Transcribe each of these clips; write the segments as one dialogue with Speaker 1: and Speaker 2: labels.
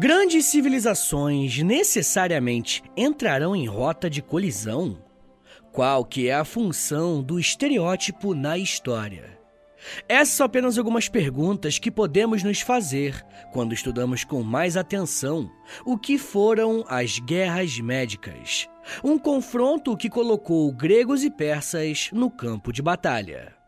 Speaker 1: Grandes civilizações necessariamente entrarão em rota de colisão? Qual que é a função do estereótipo na história? Essas são apenas algumas perguntas que podemos nos fazer quando estudamos com mais atenção o que foram as guerras médicas, um confronto que colocou gregos e persas no campo de batalha.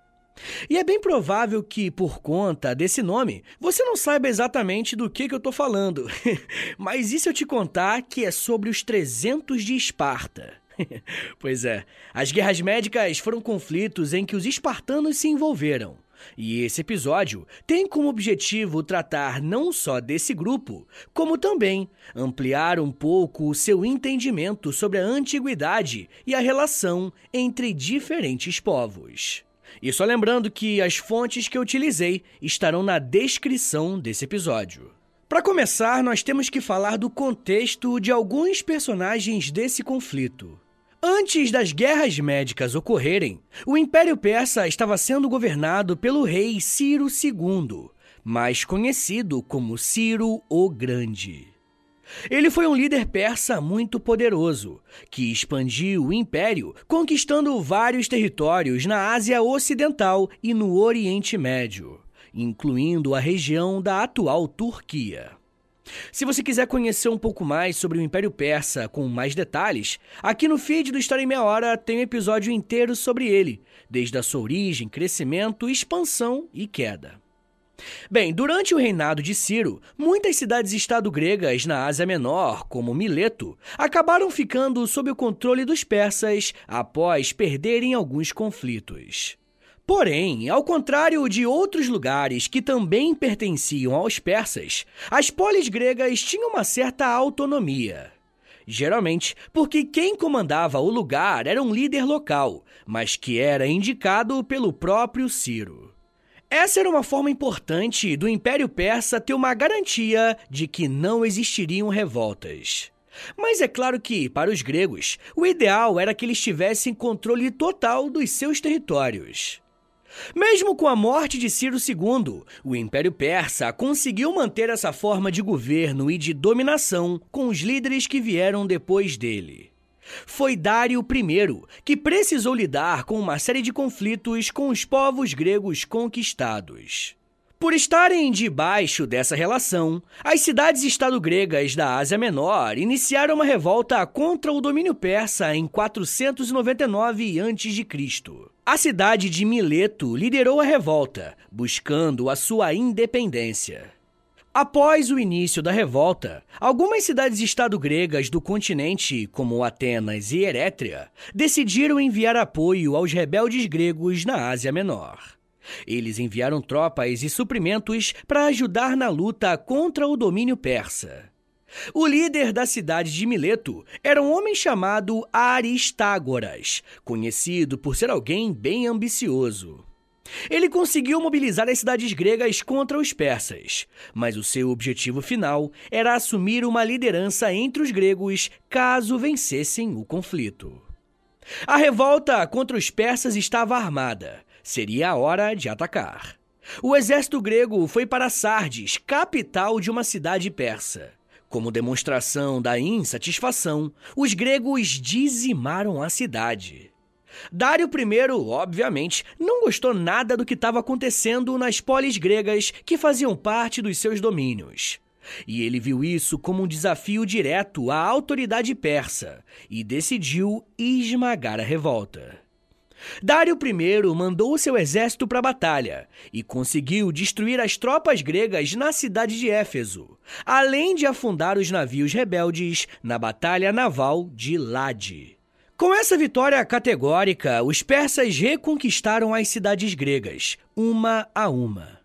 Speaker 1: E é bem provável que, por conta desse nome, você não saiba exatamente do que, que eu estou falando. Mas se eu te contar que é sobre os 300 de Esparta? pois é, as guerras médicas foram conflitos em que os espartanos se envolveram. E esse episódio tem como objetivo tratar não só desse grupo, como também ampliar um pouco o seu entendimento sobre a antiguidade e a relação entre diferentes povos. E só lembrando que as fontes que eu utilizei estarão na descrição desse episódio. Para começar, nós temos que falar do contexto de alguns personagens desse conflito. Antes das guerras médicas ocorrerem, o Império Persa estava sendo governado pelo rei Ciro II, mais conhecido como Ciro o Grande. Ele foi um líder persa muito poderoso, que expandiu o império, conquistando vários territórios na Ásia Ocidental e no Oriente Médio, incluindo a região da atual Turquia. Se você quiser conhecer um pouco mais sobre o Império Persa com mais detalhes, aqui no feed do História em Meia Hora tem um episódio inteiro sobre ele, desde a sua origem, crescimento, expansão e queda. Bem, durante o reinado de Ciro, muitas cidades-estado gregas na Ásia Menor, como Mileto, acabaram ficando sob o controle dos persas após perderem alguns conflitos. Porém, ao contrário de outros lugares que também pertenciam aos persas, as polis gregas tinham uma certa autonomia. Geralmente porque quem comandava o lugar era um líder local, mas que era indicado pelo próprio Ciro. Essa era uma forma importante do Império Persa ter uma garantia de que não existiriam revoltas. Mas é claro que, para os gregos, o ideal era que eles tivessem controle total dos seus territórios. Mesmo com a morte de Ciro II, o Império Persa conseguiu manter essa forma de governo e de dominação com os líderes que vieram depois dele. Foi Dário I que precisou lidar com uma série de conflitos com os povos gregos conquistados. Por estarem debaixo dessa relação, as cidades-estado gregas da Ásia Menor iniciaram uma revolta contra o domínio persa em 499 a.C. A cidade de Mileto liderou a revolta, buscando a sua independência. Após o início da revolta, algumas cidades-estado gregas do continente, como Atenas e Erétria, decidiram enviar apoio aos rebeldes gregos na Ásia Menor. Eles enviaram tropas e suprimentos para ajudar na luta contra o domínio persa. O líder da cidade de Mileto era um homem chamado Aristágoras, conhecido por ser alguém bem ambicioso. Ele conseguiu mobilizar as cidades gregas contra os persas, mas o seu objetivo final era assumir uma liderança entre os gregos caso vencessem o conflito. A revolta contra os persas estava armada. Seria a hora de atacar. O exército grego foi para Sardes, capital de uma cidade persa. Como demonstração da insatisfação, os gregos dizimaram a cidade. Dário I, obviamente, não gostou nada do que estava acontecendo nas polis gregas que faziam parte dos seus domínios. E ele viu isso como um desafio direto à autoridade persa e decidiu esmagar a revolta. Dário I mandou seu exército para a batalha e conseguiu destruir as tropas gregas na cidade de Éfeso, além de afundar os navios rebeldes na batalha naval de Lade. Com essa vitória categórica, os persas reconquistaram as cidades gregas, uma a uma.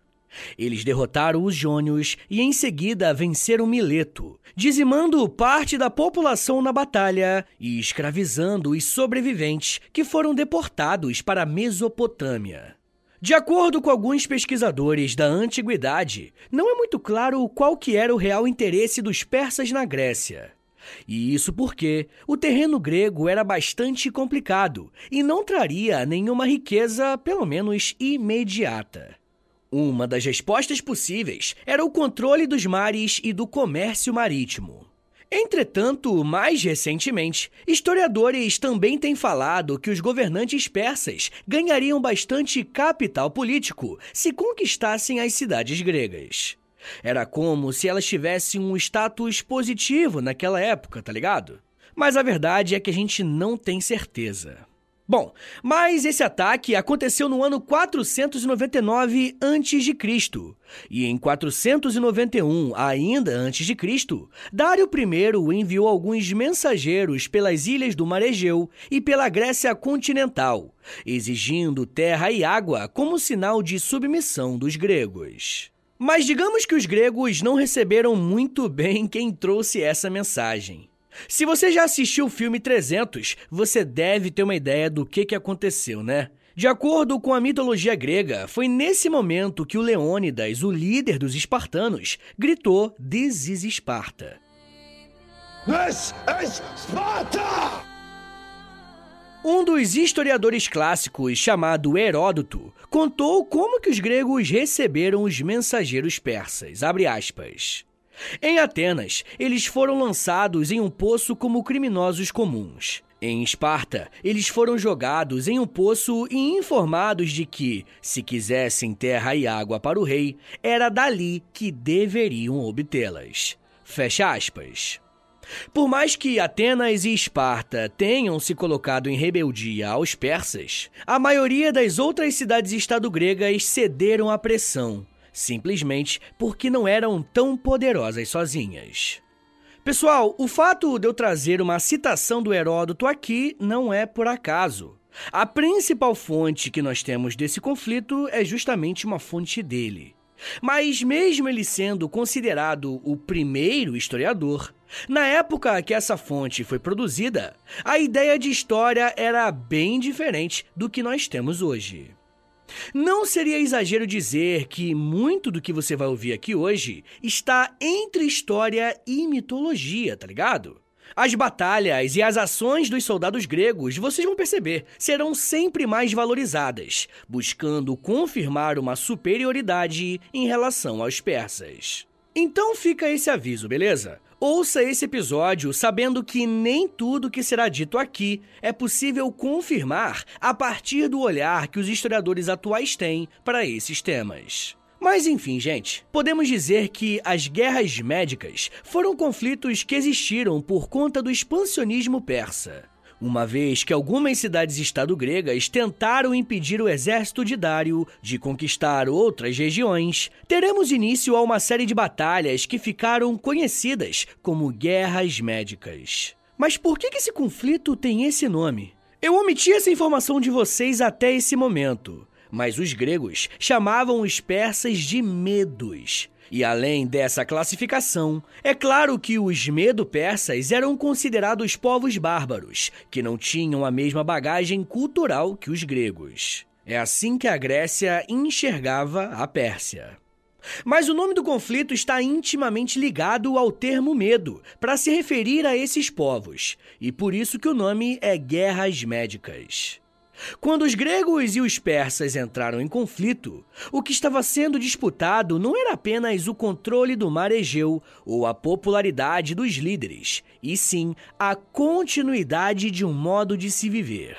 Speaker 1: Eles derrotaram os jônios e em seguida venceram Mileto, dizimando parte da população na batalha e escravizando os sobreviventes que foram deportados para a Mesopotâmia. De acordo com alguns pesquisadores da antiguidade, não é muito claro qual que era o real interesse dos persas na Grécia. E isso porque o terreno grego era bastante complicado e não traria nenhuma riqueza, pelo menos imediata. Uma das respostas possíveis era o controle dos mares e do comércio marítimo. Entretanto, mais recentemente, historiadores também têm falado que os governantes persas ganhariam bastante capital político se conquistassem as cidades gregas. Era como se elas tivessem um status positivo naquela época, tá ligado? Mas a verdade é que a gente não tem certeza. Bom, mas esse ataque aconteceu no ano 499 a.C. E em 491, ainda antes de Cristo, Dário I enviou alguns mensageiros pelas ilhas do Mar Egeu e pela Grécia continental, exigindo terra e água como sinal de submissão dos gregos. Mas digamos que os gregos não receberam muito bem quem trouxe essa mensagem. Se você já assistiu o filme 300, você deve ter uma ideia do que, que aconteceu, né? De acordo com a mitologia grega, foi nesse momento que o Leônidas, o líder dos espartanos, gritou This is Esparta. This is Sparta! Um dos historiadores clássicos, chamado Heródoto, contou como que os gregos receberam os mensageiros persas. Em Atenas, eles foram lançados em um poço como criminosos comuns. Em Esparta, eles foram jogados em um poço e informados de que, se quisessem terra e água para o rei, era dali que deveriam obtê-las. Fecha aspas. Por mais que Atenas e Esparta tenham se colocado em rebeldia aos persas, a maioria das outras cidades-estado gregas cederam à pressão simplesmente porque não eram tão poderosas sozinhas. Pessoal, o fato de eu trazer uma citação do Heródoto aqui não é por acaso. A principal fonte que nós temos desse conflito é justamente uma fonte dele. Mas, mesmo ele sendo considerado o primeiro historiador, na época que essa fonte foi produzida, a ideia de história era bem diferente do que nós temos hoje. Não seria exagero dizer que muito do que você vai ouvir aqui hoje está entre história e mitologia, tá ligado? As batalhas e as ações dos soldados gregos, vocês vão perceber, serão sempre mais valorizadas, buscando confirmar uma superioridade em relação aos persas. Então fica esse aviso, beleza? Ouça esse episódio sabendo que nem tudo que será dito aqui é possível confirmar a partir do olhar que os historiadores atuais têm para esses temas. Mas enfim, gente, podemos dizer que as guerras médicas foram conflitos que existiram por conta do expansionismo persa uma vez que algumas cidades-estado gregas tentaram impedir o exército de Dário de conquistar outras regiões, teremos início a uma série de batalhas que ficaram conhecidas como Guerras Médicas. Mas por que esse conflito tem esse nome? Eu omiti essa informação de vocês até esse momento, mas os gregos chamavam os persas de medos e além dessa classificação, é claro que os medo-persas eram considerados povos bárbaros, que não tinham a mesma bagagem cultural que os gregos. É assim que a Grécia enxergava a Pérsia. Mas o nome do conflito está intimamente ligado ao termo medo, para se referir a esses povos, e por isso que o nome é Guerras Médicas. Quando os gregos e os persas entraram em conflito, o que estava sendo disputado não era apenas o controle do mar Egeu ou a popularidade dos líderes, e sim a continuidade de um modo de se viver.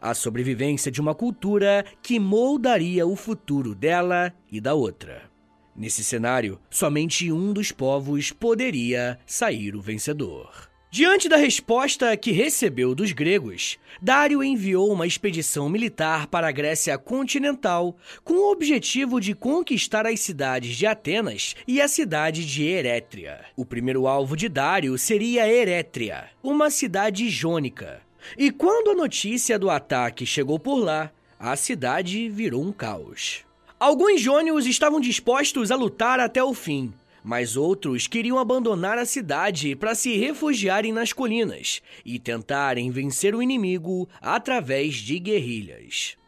Speaker 1: A sobrevivência de uma cultura que moldaria o futuro dela e da outra. Nesse cenário, somente um dos povos poderia sair o vencedor. Diante da resposta que recebeu dos gregos, Dário enviou uma expedição militar para a Grécia continental com o objetivo de conquistar as cidades de Atenas e a cidade de Erétria. O primeiro alvo de Dário seria Erétria, uma cidade jônica. E quando a notícia do ataque chegou por lá, a cidade virou um caos. Alguns jônios estavam dispostos a lutar até o fim, mas outros queriam abandonar a cidade para se refugiarem nas colinas e tentarem vencer o inimigo através de guerrilhas.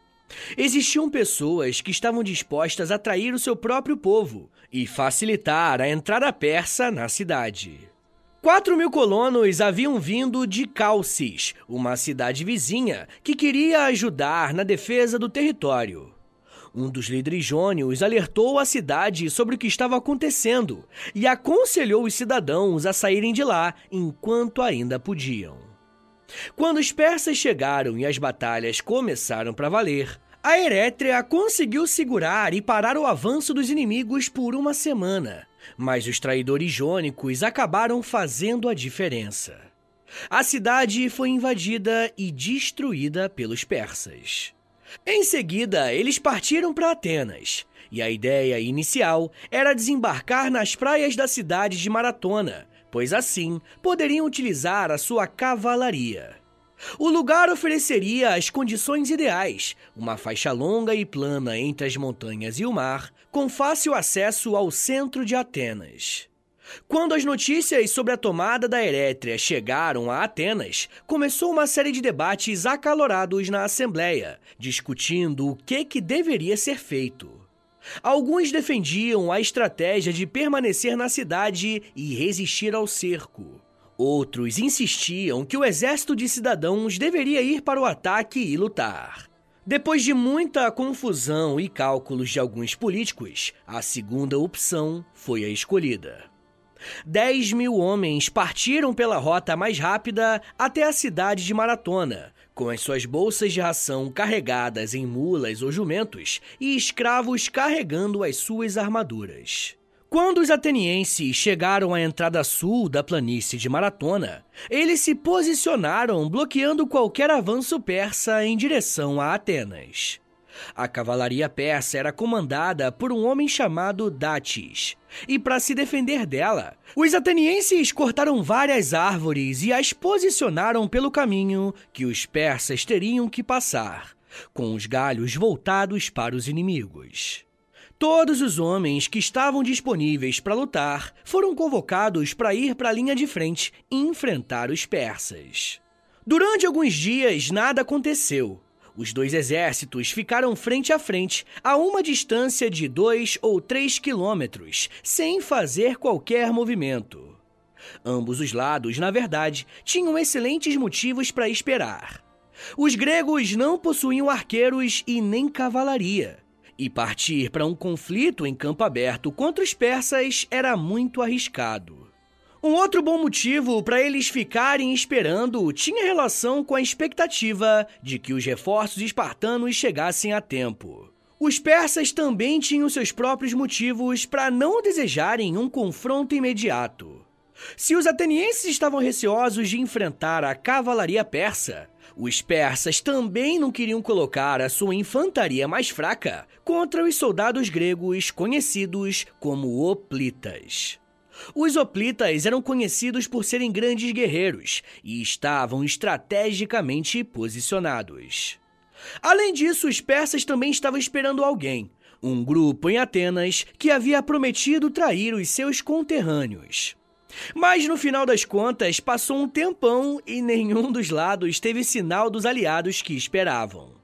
Speaker 1: Existiam pessoas que estavam dispostas a trair o seu próprio povo e facilitar a entrada persa na cidade. Quatro mil colonos haviam vindo de Calcis, uma cidade vizinha que queria ajudar na defesa do território. Um dos líderes jônios alertou a cidade sobre o que estava acontecendo e aconselhou os cidadãos a saírem de lá enquanto ainda podiam. Quando os persas chegaram e as batalhas começaram para valer, a Erétria conseguiu segurar e parar o avanço dos inimigos por uma semana, mas os traidores jônicos acabaram fazendo a diferença. A cidade foi invadida e destruída pelos persas. Em seguida, eles partiram para Atenas, e a ideia inicial era desembarcar nas praias da cidade de Maratona, pois assim poderiam utilizar a sua cavalaria. O lugar ofereceria as condições ideais, uma faixa longa e plana entre as montanhas e o mar, com fácil acesso ao centro de Atenas. Quando as notícias sobre a tomada da Erétria chegaram a Atenas, começou uma série de debates acalorados na Assembleia, discutindo o que, que deveria ser feito. Alguns defendiam a estratégia de permanecer na cidade e resistir ao cerco. Outros insistiam que o exército de cidadãos deveria ir para o ataque e lutar. Depois de muita confusão e cálculos de alguns políticos, a segunda opção foi a escolhida. 10 mil homens partiram pela rota mais rápida até a cidade de Maratona, com as suas bolsas de ração carregadas em mulas ou jumentos e escravos carregando as suas armaduras. Quando os atenienses chegaram à entrada sul da planície de Maratona, eles se posicionaram bloqueando qualquer avanço persa em direção a Atenas. A cavalaria persa era comandada por um homem chamado Datis, e para se defender dela, os atenienses cortaram várias árvores e as posicionaram pelo caminho que os persas teriam que passar, com os galhos voltados para os inimigos. Todos os homens que estavam disponíveis para lutar foram convocados para ir para a linha de frente e enfrentar os persas. Durante alguns dias, nada aconteceu, os dois exércitos ficaram frente a frente, a uma distância de dois ou três quilômetros, sem fazer qualquer movimento. Ambos os lados, na verdade, tinham excelentes motivos para esperar. Os gregos não possuíam arqueiros e nem cavalaria. E partir para um conflito em campo aberto contra os persas era muito arriscado. Um outro bom motivo para eles ficarem esperando tinha relação com a expectativa de que os reforços espartanos chegassem a tempo. Os persas também tinham seus próprios motivos para não desejarem um confronto imediato. Se os atenienses estavam receosos de enfrentar a cavalaria persa, os persas também não queriam colocar a sua infantaria mais fraca contra os soldados gregos conhecidos como hoplitas. Os hoplitas eram conhecidos por serem grandes guerreiros e estavam estrategicamente posicionados. Além disso, os persas também estavam esperando alguém, um grupo em Atenas que havia prometido trair os seus conterrâneos. Mas no final das contas, passou um tempão e nenhum dos lados teve sinal dos aliados que esperavam.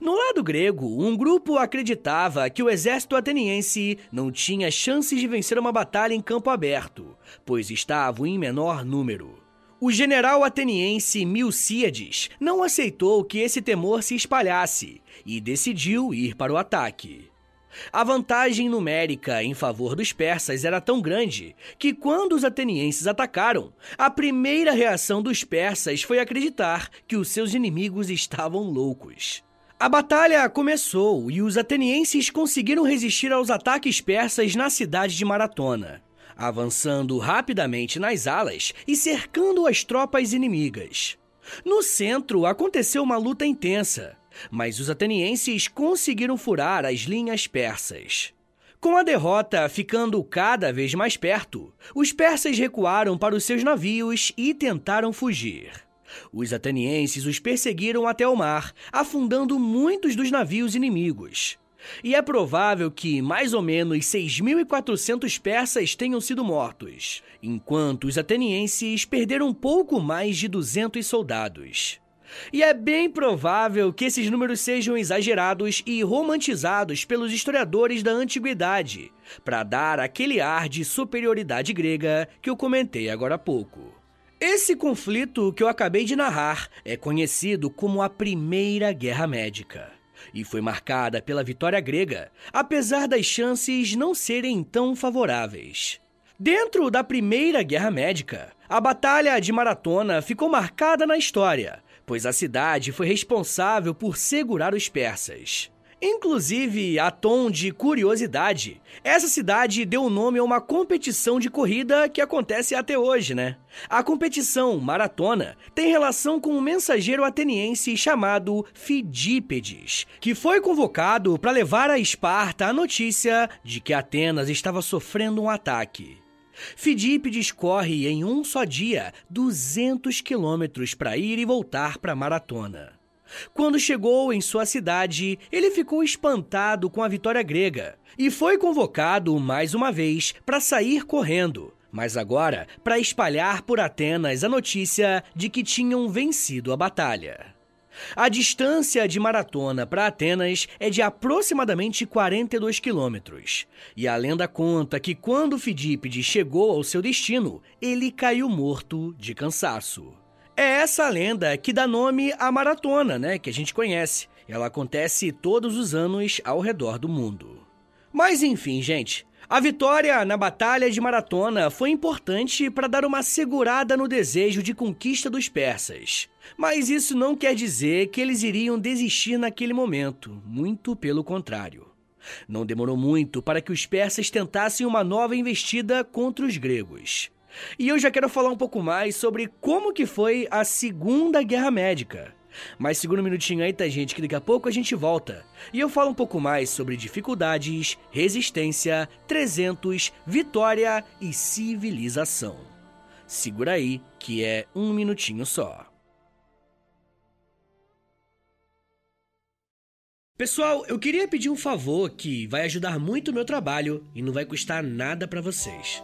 Speaker 1: No lado grego, um grupo acreditava que o exército ateniense não tinha chances de vencer uma batalha em campo aberto, pois estavam em menor número. O general ateniense Milcíades não aceitou que esse temor se espalhasse e decidiu ir para o ataque. A vantagem numérica em favor dos persas era tão grande que, quando os atenienses atacaram, a primeira reação dos persas foi acreditar que os seus inimigos estavam loucos. A batalha começou e os atenienses conseguiram resistir aos ataques persas na cidade de Maratona, avançando rapidamente nas alas e cercando as tropas inimigas. No centro aconteceu uma luta intensa, mas os atenienses conseguiram furar as linhas persas. Com a derrota ficando cada vez mais perto, os persas recuaram para os seus navios e tentaram fugir. Os atenienses os perseguiram até o mar, afundando muitos dos navios inimigos. E é provável que mais ou menos 6.400 persas tenham sido mortos, enquanto os atenienses perderam pouco mais de 200 soldados. E é bem provável que esses números sejam exagerados e romantizados pelos historiadores da antiguidade, para dar aquele ar de superioridade grega que eu comentei agora há pouco. Esse conflito que eu acabei de narrar é conhecido como a Primeira Guerra Médica. e foi marcada pela vitória grega, apesar das chances não serem tão favoráveis. Dentro da Primeira Guerra Médica, a Batalha de Maratona ficou marcada na história, pois a cidade foi responsável por segurar os persas. Inclusive, a tom de curiosidade, essa cidade deu nome a uma competição de corrida que acontece até hoje, né? A competição maratona tem relação com um mensageiro ateniense chamado Fidípedes, que foi convocado para levar a Esparta a notícia de que Atenas estava sofrendo um ataque. Fidípedes corre em um só dia 200 quilômetros para ir e voltar para a maratona. Quando chegou em sua cidade, ele ficou espantado com a vitória grega e foi convocado mais uma vez para sair correndo, mas agora para espalhar por Atenas a notícia de que tinham vencido a batalha. A distância de maratona para Atenas é de aproximadamente 42 quilômetros. E a lenda conta que quando Fidípides chegou ao seu destino, ele caiu morto de cansaço. É essa lenda que dá nome à maratona, né, que a gente conhece. Ela acontece todos os anos ao redor do mundo. Mas enfim, gente, a vitória na Batalha de Maratona foi importante para dar uma segurada no desejo de conquista dos persas. Mas isso não quer dizer que eles iriam desistir naquele momento, muito pelo contrário. Não demorou muito para que os persas tentassem uma nova investida contra os gregos. E eu já quero falar um pouco mais sobre como que foi a Segunda Guerra Médica. Mas segura um minutinho aí, tá, gente, que daqui a pouco a gente volta. E eu falo um pouco mais sobre dificuldades, resistência, 300, vitória e civilização. Segura aí, que é um minutinho só. Pessoal, eu queria pedir um favor que vai ajudar muito o meu trabalho e não vai custar nada para vocês.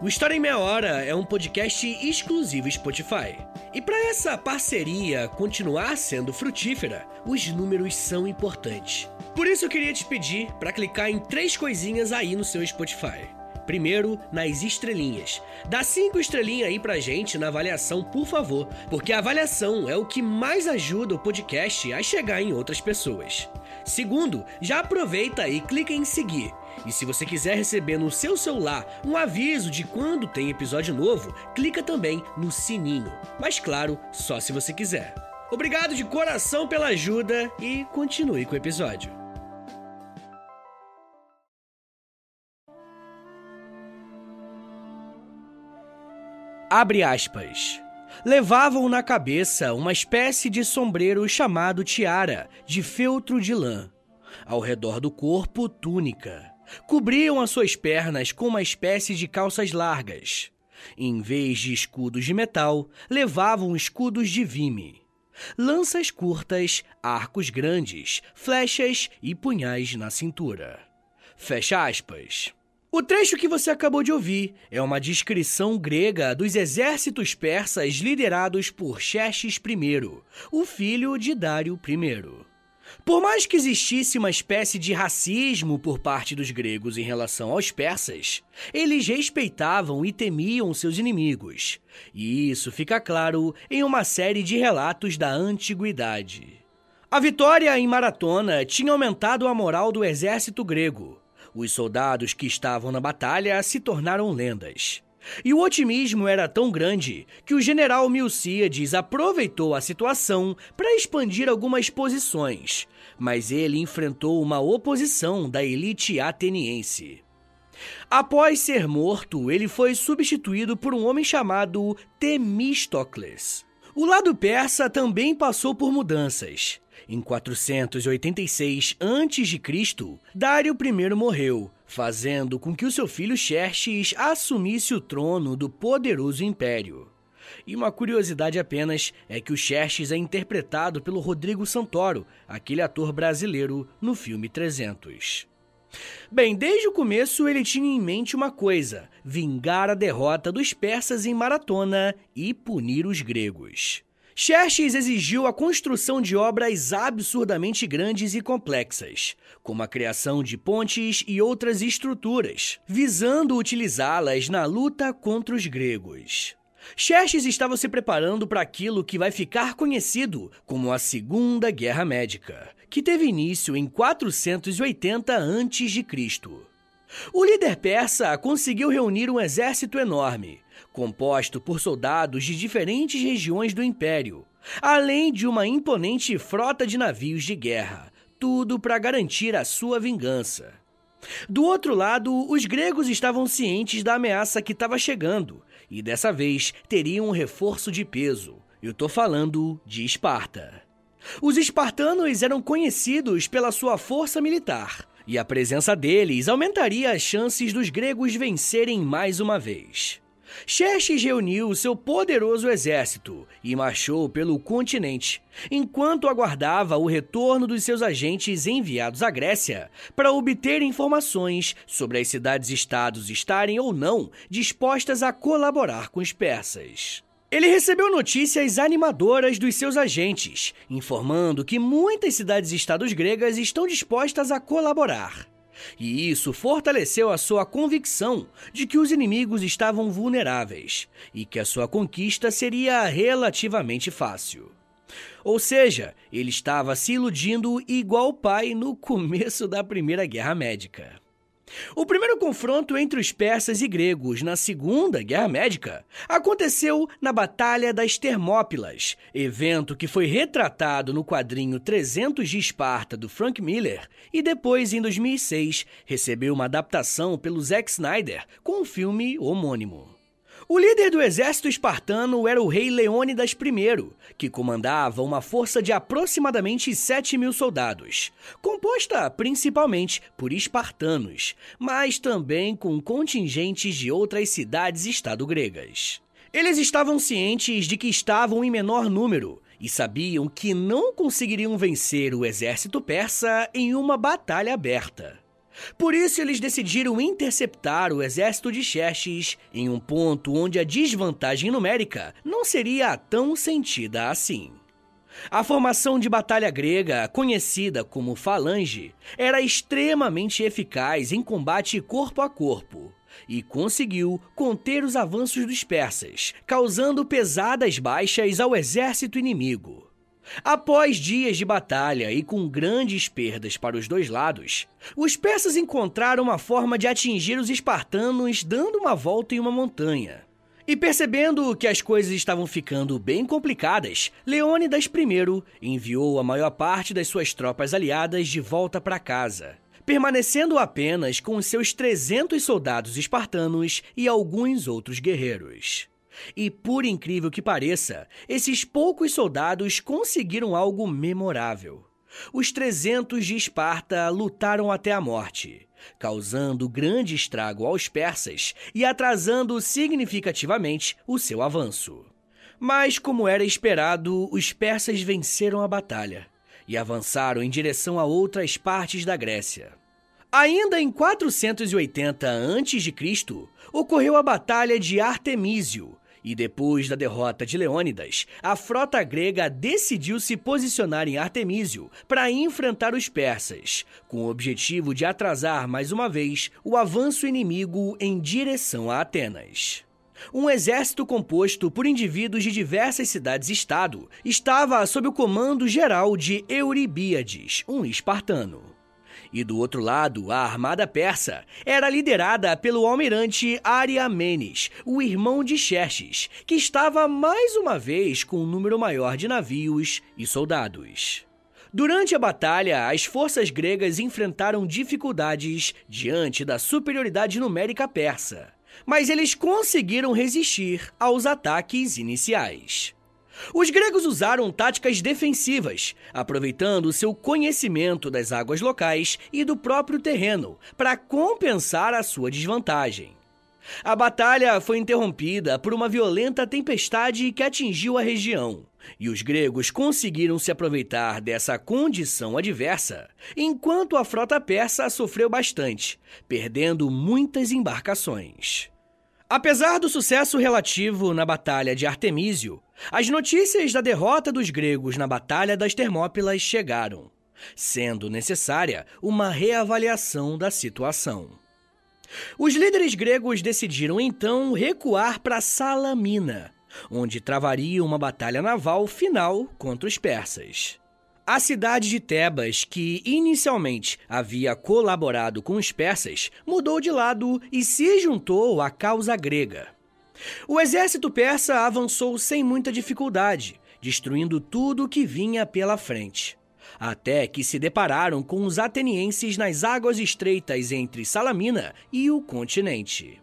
Speaker 1: O História em Meia Hora é um podcast exclusivo Spotify. E para essa parceria continuar sendo frutífera, os números são importantes. Por isso eu queria te pedir para clicar em três coisinhas aí no seu Spotify. Primeiro, nas estrelinhas. Dá cinco estrelinhas aí pra gente na avaliação, por favor, porque a avaliação é o que mais ajuda o podcast a chegar em outras pessoas. Segundo, já aproveita e clica em seguir. E se você quiser receber no seu celular um aviso de quando tem episódio novo, clica também no sininho. Mas claro, só se você quiser. Obrigado de coração pela ajuda e continue com o episódio. Abre aspas levavam na cabeça uma espécie de sombreiro chamado tiara, de feltro de lã. Ao redor do corpo, túnica. Cobriam as suas pernas com uma espécie de calças largas. Em vez de escudos de metal, levavam escudos de vime. Lanças curtas, arcos grandes, flechas e punhais na cintura. Fecha aspas. O trecho que você acabou de ouvir é uma descrição grega dos exércitos persas liderados por Xerxes I, o filho de Dário I. Por mais que existisse uma espécie de racismo por parte dos gregos em relação aos persas, eles respeitavam e temiam seus inimigos. E isso fica claro em uma série de relatos da antiguidade. A vitória em Maratona tinha aumentado a moral do exército grego os soldados que estavam na batalha se tornaram lendas. E o otimismo era tão grande que o general Milcíades aproveitou a situação para expandir algumas posições, mas ele enfrentou uma oposição da elite ateniense. Após ser morto, ele foi substituído por um homem chamado Temístocles. O lado persa também passou por mudanças. Em 486 a.C., Dário I morreu, fazendo com que o seu filho Xerxes assumisse o trono do poderoso império. E uma curiosidade apenas é que o Xerxes é interpretado pelo Rodrigo Santoro, aquele ator brasileiro no filme 300. Bem, desde o começo ele tinha em mente uma coisa: vingar a derrota dos persas em Maratona e punir os gregos. Xerxes exigiu a construção de obras absurdamente grandes e complexas, como a criação de pontes e outras estruturas, visando utilizá-las na luta contra os gregos. Xerxes estava se preparando para aquilo que vai ficar conhecido como a Segunda Guerra Médica, que teve início em 480 a.C. O líder persa conseguiu reunir um exército enorme, composto por soldados de diferentes regiões do império, além de uma imponente frota de navios de guerra, tudo para garantir a sua vingança. Do outro lado, os gregos estavam cientes da ameaça que estava chegando e dessa vez teriam um reforço de peso. Eu estou falando de Esparta. Os espartanos eram conhecidos pela sua força militar, e a presença deles aumentaria as chances dos gregos vencerem mais uma vez. Xerxes reuniu seu poderoso exército e marchou pelo continente, enquanto aguardava o retorno dos seus agentes enviados à Grécia para obter informações sobre as cidades-estados estarem ou não dispostas a colaborar com os persas. Ele recebeu notícias animadoras dos seus agentes, informando que muitas cidades-estados gregas estão dispostas a colaborar. E isso fortaleceu a sua convicção de que os inimigos estavam vulneráveis e que a sua conquista seria relativamente fácil. Ou seja, ele estava se iludindo igual o pai no começo da Primeira Guerra Médica. O primeiro confronto entre os persas e gregos na Segunda Guerra Médica aconteceu na Batalha das Termópilas, evento que foi retratado no quadrinho 300 de Esparta do Frank Miller e depois, em 2006, recebeu uma adaptação pelo Zack Snyder com o filme homônimo. O líder do exército espartano era o rei Leônidas I, que comandava uma força de aproximadamente 7 mil soldados, composta principalmente por espartanos, mas também com contingentes de outras cidades-estado gregas. Eles estavam cientes de que estavam em menor número e sabiam que não conseguiriam vencer o exército persa em uma batalha aberta. Por isso, eles decidiram interceptar o exército de Xerxes em um ponto onde a desvantagem numérica não seria tão sentida assim. A formação de batalha grega, conhecida como falange, era extremamente eficaz em combate corpo a corpo e conseguiu conter os avanços dos persas, causando pesadas baixas ao exército inimigo. Após dias de batalha e com grandes perdas para os dois lados, os persas encontraram uma forma de atingir os espartanos dando uma volta em uma montanha. E percebendo que as coisas estavam ficando bem complicadas, Leônidas I enviou a maior parte das suas tropas aliadas de volta para casa, permanecendo apenas com seus 300 soldados espartanos e alguns outros guerreiros. E por incrível que pareça, esses poucos soldados conseguiram algo memorável. Os 300 de Esparta lutaram até a morte, causando grande estrago aos persas e atrasando significativamente o seu avanço. Mas, como era esperado, os persas venceram a batalha e avançaram em direção a outras partes da Grécia. Ainda em 480 a.C., ocorreu a Batalha de Artemísio, e depois da derrota de Leônidas, a frota grega decidiu se posicionar em Artemísio para enfrentar os persas, com o objetivo de atrasar mais uma vez o avanço inimigo em direção a Atenas. Um exército composto por indivíduos de diversas cidades-estado estava sob o comando geral de Euribíades, um espartano. E do outro lado, a armada persa era liderada pelo almirante Ariamenes, o irmão de Xerxes, que estava mais uma vez com um número maior de navios e soldados. Durante a batalha, as forças gregas enfrentaram dificuldades diante da superioridade numérica persa, mas eles conseguiram resistir aos ataques iniciais. Os gregos usaram táticas defensivas, aproveitando seu conhecimento das águas locais e do próprio terreno para compensar a sua desvantagem. A batalha foi interrompida por uma violenta tempestade que atingiu a região, e os gregos conseguiram se aproveitar dessa condição adversa, enquanto a frota persa sofreu bastante, perdendo muitas embarcações. Apesar do sucesso relativo na Batalha de Artemísio, as notícias da derrota dos gregos na Batalha das Termópilas chegaram, sendo necessária uma reavaliação da situação. Os líderes gregos decidiram então recuar para Salamina, onde travariam uma batalha naval final contra os persas. A cidade de Tebas, que inicialmente havia colaborado com os persas, mudou de lado e se juntou à causa grega. O exército persa avançou sem muita dificuldade, destruindo tudo que vinha pela frente. Até que se depararam com os atenienses nas águas estreitas entre Salamina e o continente.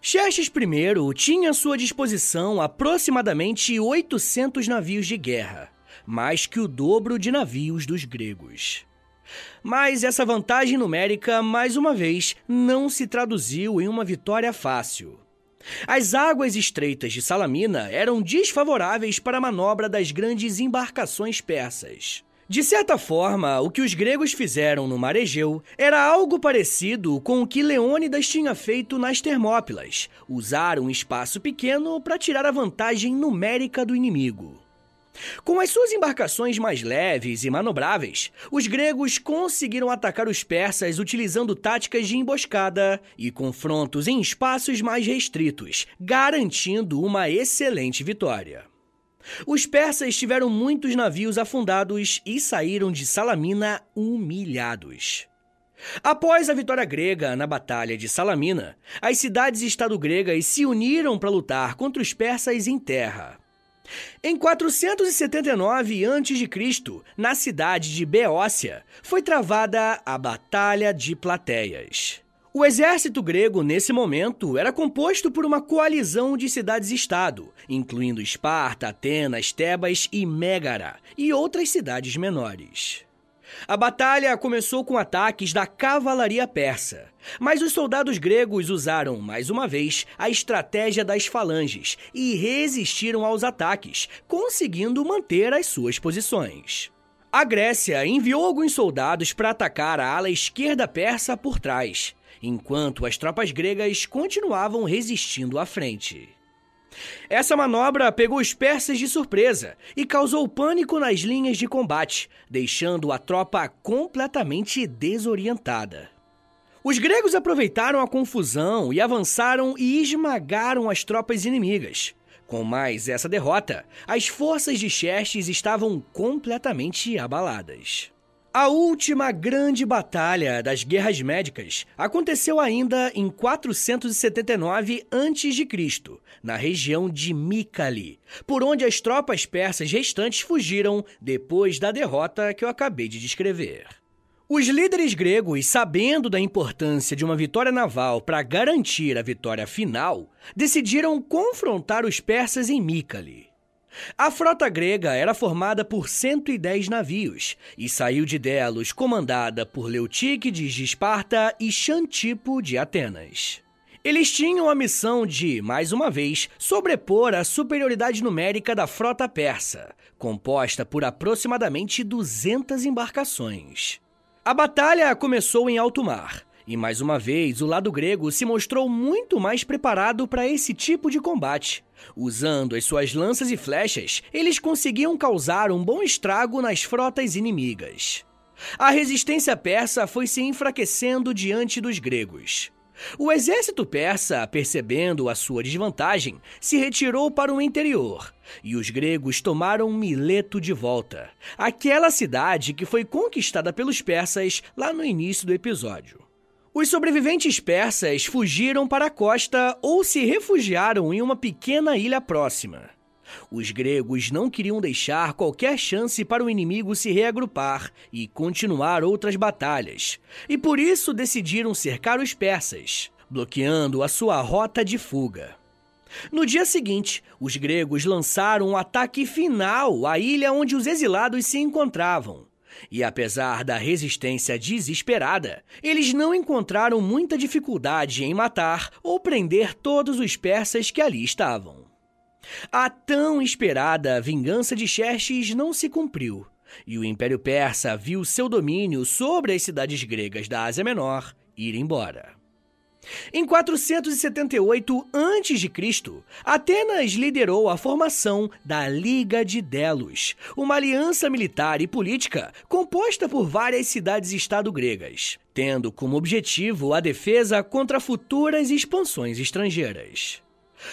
Speaker 1: Xerxes I tinha à sua disposição aproximadamente 800 navios de guerra mais que o dobro de navios dos gregos. Mas essa vantagem numérica, mais uma vez, não se traduziu em uma vitória fácil. As águas estreitas de Salamina eram desfavoráveis para a manobra das grandes embarcações persas. De certa forma, o que os gregos fizeram no mar Egeu era algo parecido com o que Leônidas tinha feito nas Termópilas: usar um espaço pequeno para tirar a vantagem numérica do inimigo. Com as suas embarcações mais leves e manobráveis, os gregos conseguiram atacar os persas utilizando táticas de emboscada e confrontos em espaços mais restritos, garantindo uma excelente vitória. Os persas tiveram muitos navios afundados e saíram de Salamina humilhados. Após a vitória grega na Batalha de Salamina, as cidades-estado gregas se uniram para lutar contra os persas em terra. Em 479 a.C., na cidade de Beócia, foi travada a Batalha de Plateias. O exército grego, nesse momento, era composto por uma coalizão de cidades-estado, incluindo Esparta, Atenas, Tebas e Mégara, e outras cidades menores. A batalha começou com ataques da cavalaria persa, mas os soldados gregos usaram, mais uma vez, a estratégia das falanges e resistiram aos ataques, conseguindo manter as suas posições. A Grécia enviou alguns soldados para atacar a ala esquerda persa por trás, enquanto as tropas gregas continuavam resistindo à frente. Essa manobra pegou os persas de surpresa e causou pânico nas linhas de combate, deixando a tropa completamente desorientada. Os gregos aproveitaram a confusão e avançaram e esmagaram as tropas inimigas. Com mais essa derrota, as forças de Xerxes estavam completamente abaladas. A última grande batalha das Guerras Médicas aconteceu ainda em 479 a.C., na região de Mikali, por onde as tropas persas restantes fugiram depois da derrota que eu acabei de descrever. Os líderes gregos, sabendo da importância de uma vitória naval para garantir a vitória final, decidiram confrontar os persas em Mikali. A frota grega era formada por 110 navios e saiu de Delos comandada por Leutíquides de Esparta e Xantipo de Atenas. Eles tinham a missão de, mais uma vez, sobrepor a superioridade numérica da frota persa, composta por aproximadamente 200 embarcações. A batalha começou em alto mar, e mais uma vez, o lado grego se mostrou muito mais preparado para esse tipo de combate. Usando as suas lanças e flechas, eles conseguiam causar um bom estrago nas frotas inimigas. A resistência persa foi se enfraquecendo diante dos gregos. O exército persa, percebendo a sua desvantagem, se retirou para o interior, e os gregos tomaram Mileto de volta, aquela cidade que foi conquistada pelos persas lá no início do episódio. Os sobreviventes persas fugiram para a costa ou se refugiaram em uma pequena ilha próxima. Os gregos não queriam deixar qualquer chance para o inimigo se reagrupar e continuar outras batalhas, e por isso decidiram cercar os persas, bloqueando a sua rota de fuga. No dia seguinte, os gregos lançaram um ataque final à ilha onde os exilados se encontravam. E apesar da resistência desesperada, eles não encontraram muita dificuldade em matar ou prender todos os persas que ali estavam. A tão esperada vingança de Xerxes não se cumpriu, e o Império Persa viu seu domínio sobre as cidades gregas da Ásia Menor ir embora. Em 478 a.C., Atenas liderou a formação da Liga de Delos, uma aliança militar e política composta por várias cidades-estado gregas, tendo como objetivo a defesa contra futuras expansões estrangeiras.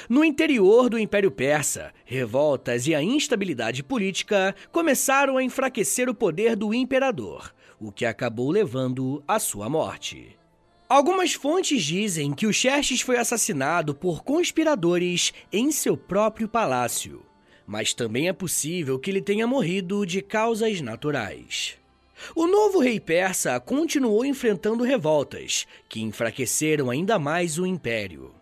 Speaker 1: No interior do Império Persa, revoltas e a instabilidade política começaram a enfraquecer o poder do imperador, o que acabou levando à sua morte. Algumas fontes dizem que o Xerxes foi assassinado por conspiradores em seu próprio palácio, mas também é possível que ele tenha morrido de causas naturais. O novo rei persa continuou enfrentando revoltas, que enfraqueceram ainda mais o império.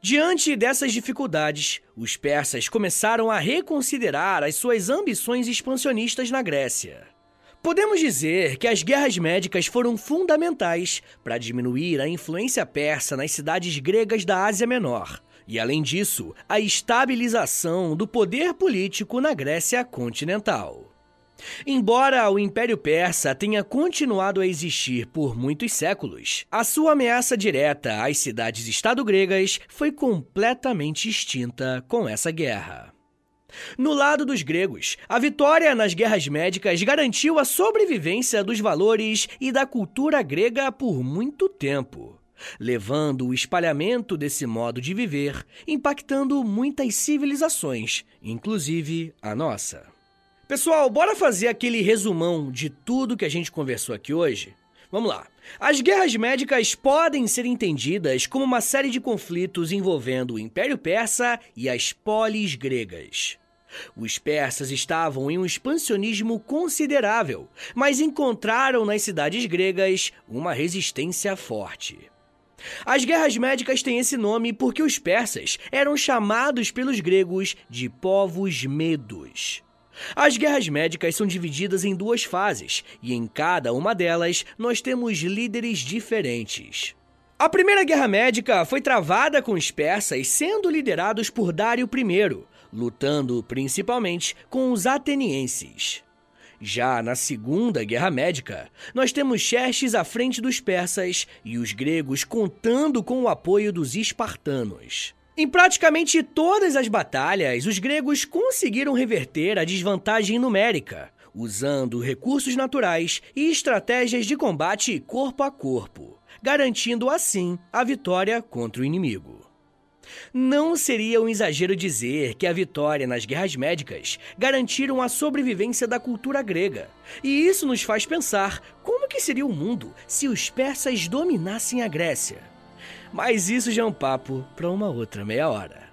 Speaker 1: Diante dessas dificuldades, os persas começaram a reconsiderar as suas ambições expansionistas na Grécia. Podemos dizer que as guerras médicas foram fundamentais para diminuir a influência persa nas cidades gregas da Ásia Menor, e além disso, a estabilização do poder político na Grécia continental. Embora o Império Persa tenha continuado a existir por muitos séculos, a sua ameaça direta às cidades-estado gregas foi completamente extinta com essa guerra. No lado dos gregos, a vitória nas guerras médicas garantiu a sobrevivência dos valores e da cultura grega por muito tempo, levando o espalhamento desse modo de viver, impactando muitas civilizações, inclusive a nossa. Pessoal, bora fazer aquele resumão de tudo que a gente conversou aqui hoje? Vamos lá. As guerras médicas podem ser entendidas como uma série de conflitos envolvendo o Império Persa e as polis gregas. Os persas estavam em um expansionismo considerável, mas encontraram nas cidades gregas uma resistência forte. As guerras médicas têm esse nome porque os persas eram chamados pelos gregos de povos medos. As guerras médicas são divididas em duas fases, e em cada uma delas nós temos líderes diferentes. A primeira guerra médica foi travada com os persas sendo liderados por Dário I, lutando principalmente com os atenienses. Já na Segunda Guerra Médica, nós temos Xerxes à frente dos persas e os gregos contando com o apoio dos espartanos. Em praticamente todas as batalhas, os gregos conseguiram reverter a desvantagem numérica, usando recursos naturais e estratégias de combate corpo a corpo, garantindo assim a vitória contra o inimigo. Não seria um exagero dizer que a vitória nas guerras médicas garantiram a sobrevivência da cultura grega. E isso nos faz pensar como que seria o mundo se os persas dominassem a Grécia. Mas isso já é um papo para uma outra meia hora.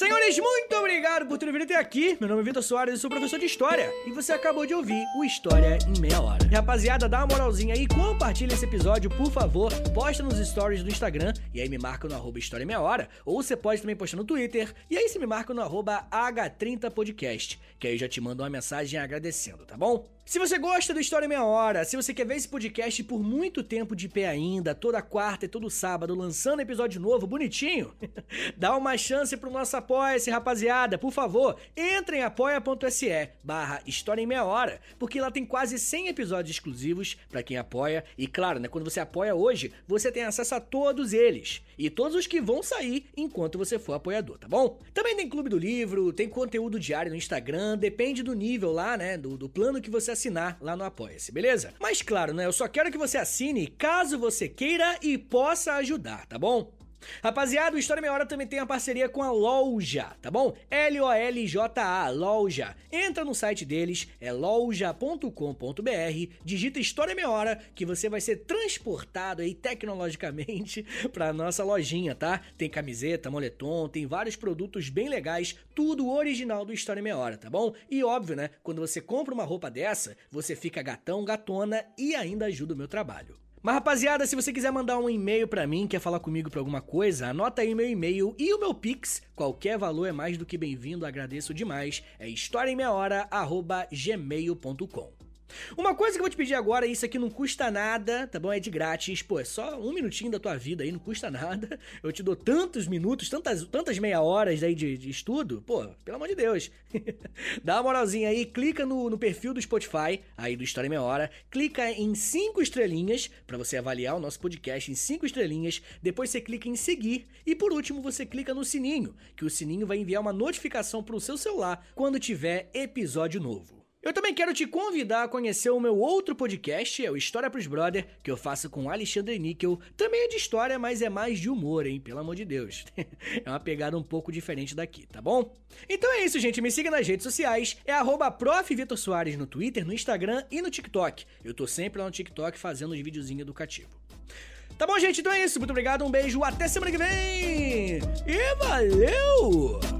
Speaker 1: Senhores, muito obrigado por terem vindo até aqui. Meu nome é Vitor Soares, eu sou professor de História. E você acabou de ouvir o História em Meia Hora. Rapaziada, dá uma moralzinha aí, compartilha esse episódio, por favor. Posta nos stories do Instagram e aí me marca no arroba História em Meia Hora. Ou você pode também postar no Twitter. E aí você me marca no arroba H30podcast. Que aí eu já te mando uma mensagem agradecendo, tá bom? Se você gosta do História em Meia Hora, se você quer ver esse podcast por muito tempo de pé ainda, toda quarta e todo sábado, lançando episódio novo, bonitinho, dá uma chance pro nosso apoia-se, rapaziada. Por favor, entre em apoia.se barra História em Meia Hora, porque lá tem quase 100 episódios exclusivos para quem apoia. E claro, né, quando você apoia hoje, você tem acesso a todos eles. E todos os que vão sair enquanto você for apoiador, tá bom? Também tem Clube do Livro, tem conteúdo diário no Instagram, depende do nível lá, né, do, do plano que você assinar lá no Apoia-se, beleza? Mas claro, né? Eu só quero que você assine caso você queira e possa ajudar, tá bom? Rapaziada, o História Meia Hora também tem a parceria com a Loja, tá bom? L-O-L-J-A, Loja. Entra no site deles, é loja.com.br, digita História Meia Hora, que você vai ser transportado aí tecnologicamente pra nossa lojinha, tá? Tem camiseta, moletom, tem vários produtos bem legais, tudo original do História Meia Hora, tá bom? E óbvio, né? Quando você compra uma roupa dessa, você fica gatão, gatona e ainda ajuda o meu trabalho. Mas rapaziada, se você quiser mandar um e-mail para mim, quer falar comigo para alguma coisa, anota aí meu e-mail e o meu Pix. Qualquer valor é mais do que bem-vindo, agradeço demais. É historiaemmeiahora@gmail.com. Uma coisa que eu vou te pedir agora, isso aqui não custa nada, tá bom? É de grátis. Pô, é só um minutinho da tua vida aí, não custa nada. Eu te dou tantos minutos, tantas, tantas meia horas aí de, de estudo. Pô, pelo amor de Deus. Dá uma moralzinha aí, clica no, no perfil do Spotify, aí do História Meia Hora. Clica em cinco estrelinhas para você avaliar o nosso podcast em cinco estrelinhas. Depois você clica em seguir. E por último, você clica no sininho, que o sininho vai enviar uma notificação pro seu celular quando tiver episódio novo. Eu também quero te convidar a conhecer o meu outro podcast, é o História pros Brother, que eu faço com Alexandre Níquel. Também é de história, mas é mais de humor, hein? Pelo amor de Deus. é uma pegada um pouco diferente daqui, tá bom? Então é isso, gente. Me siga nas redes sociais. É arroba no Twitter, no Instagram e no TikTok. Eu tô sempre lá no TikTok fazendo uns videozinhos educativos. Tá bom, gente? Então é isso. Muito obrigado, um beijo, até semana que vem! E valeu!